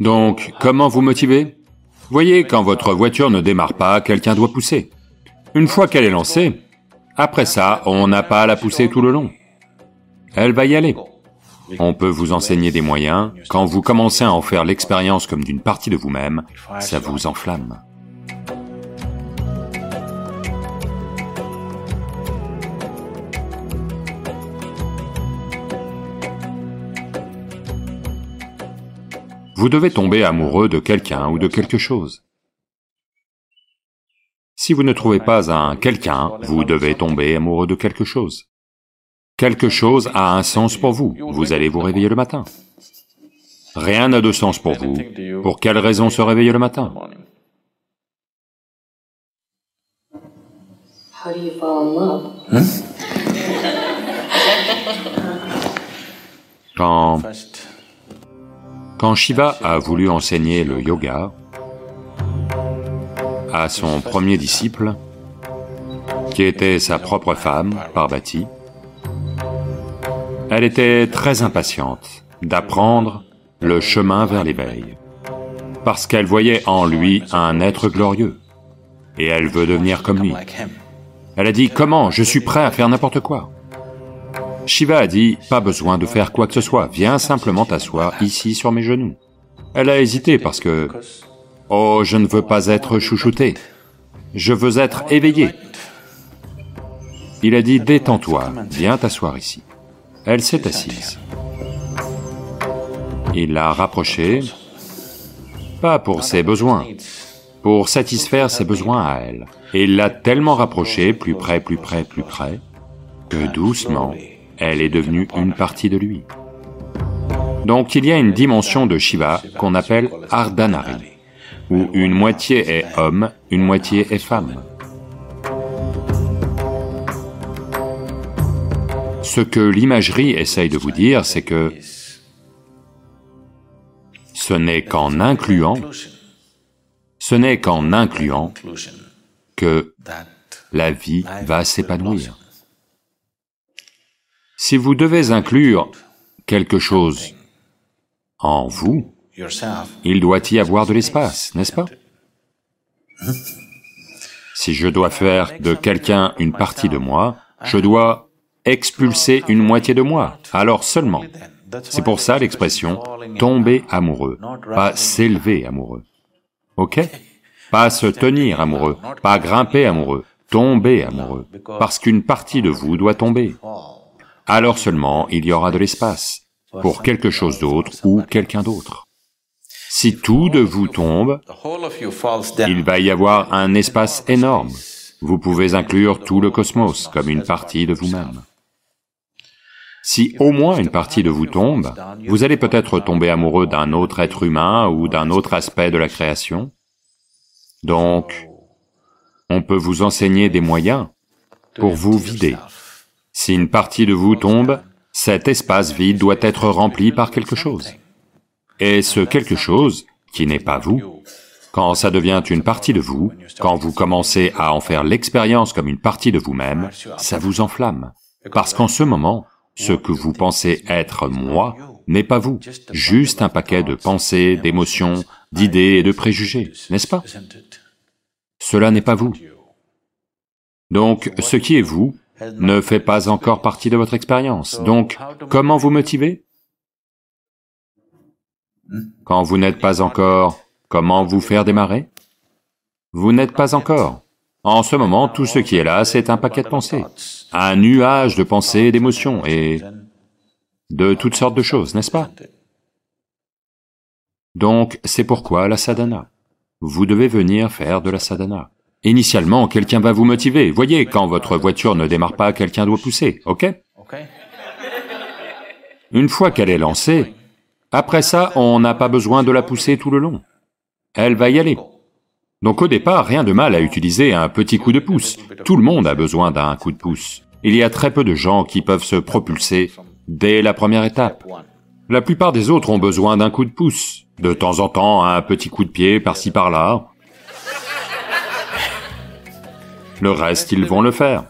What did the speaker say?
Donc, comment vous motiver Voyez, quand votre voiture ne démarre pas, quelqu'un doit pousser. Une fois qu'elle est lancée, après ça, on n'a pas à la pousser tout le long. Elle va y aller. On peut vous enseigner des moyens, quand vous commencez à en faire l'expérience comme d'une partie de vous-même, ça vous enflamme. Vous devez tomber amoureux de quelqu'un ou de quelque chose. Si vous ne trouvez pas un quelqu'un, vous devez tomber amoureux de quelque chose. Quelque chose a un sens pour vous, vous allez vous réveiller le matin. Rien n'a de sens pour vous. Pour quelle raison se réveiller le matin? How do you fall in love? Quand... Quand Shiva a voulu enseigner le yoga à son premier disciple, qui était sa propre femme, Parvati, elle était très impatiente d'apprendre le chemin vers l'éveil, parce qu'elle voyait en lui un être glorieux, et elle veut devenir comme lui. Elle a dit, comment, je suis prêt à faire n'importe quoi. Shiva a dit, pas besoin de faire quoi que ce soit, viens simplement t'asseoir ici sur mes genoux. Elle a hésité parce que, oh, je ne veux pas être chouchouté, je veux être éveillé. Il a dit, détends-toi, viens t'asseoir ici. Elle s'est assise. Il l'a rapprochée, pas pour ses besoins, pour satisfaire ses besoins à elle. Et il l'a tellement rapprochée, plus près, plus près, plus près, que doucement, elle est devenue une partie de lui. Donc il y a une dimension de Shiva qu'on appelle Ardhanari, où une moitié est homme, une moitié est femme. Ce que l'imagerie essaye de vous dire, c'est que ce n'est qu'en incluant, ce n'est qu'en incluant que la vie va s'épanouir. Si vous devez inclure quelque chose en vous, il doit y avoir de l'espace, n'est-ce pas? Si je dois faire de quelqu'un une partie de moi, je dois expulser une moitié de moi, alors seulement. C'est pour ça l'expression tomber amoureux, pas s'élever amoureux. Ok? Pas se tenir amoureux, pas grimper amoureux, tomber amoureux, parce qu'une partie de vous doit tomber alors seulement il y aura de l'espace pour quelque chose d'autre ou quelqu'un d'autre. Si tout de vous tombe, il va y avoir un espace énorme. Vous pouvez inclure tout le cosmos comme une partie de vous-même. Si au moins une partie de vous tombe, vous allez peut-être tomber amoureux d'un autre être humain ou d'un autre aspect de la création. Donc, on peut vous enseigner des moyens pour vous vider. Si une partie de vous tombe, cet espace vide doit être rempli par quelque chose. Et ce quelque chose, qui n'est pas vous, quand ça devient une partie de vous, quand vous commencez à en faire l'expérience comme une partie de vous-même, ça vous enflamme. Parce qu'en ce moment, ce que vous pensez être moi n'est pas vous, juste un paquet de pensées, d'émotions, d'idées et de préjugés, n'est-ce pas? Cela n'est pas vous. Donc, ce qui est vous ne fait pas encore partie de votre expérience. Donc, comment vous motiver Quand vous n'êtes pas encore, comment vous faire démarrer? Vous n'êtes pas encore. En ce moment, tout ce qui est là, c'est un paquet de pensées, un nuage de pensées, d'émotions et de toutes sortes de choses, n'est-ce pas? Donc, c'est pourquoi la sadhana. Vous devez venir faire de la sadhana. Initialement, quelqu'un va vous motiver. Voyez, quand votre voiture ne démarre pas, quelqu'un doit pousser, ok? Une fois qu'elle est lancée, après ça, on n'a pas besoin de la pousser tout le long. Elle va y aller. Donc au départ, rien de mal à utiliser un petit coup de pouce. Tout le monde a besoin d'un coup de pouce. Il y a très peu de gens qui peuvent se propulser dès la première étape. La plupart des autres ont besoin d'un coup de pouce. De temps en temps, un petit coup de pied par-ci par-là, Le reste, ils vont le faire.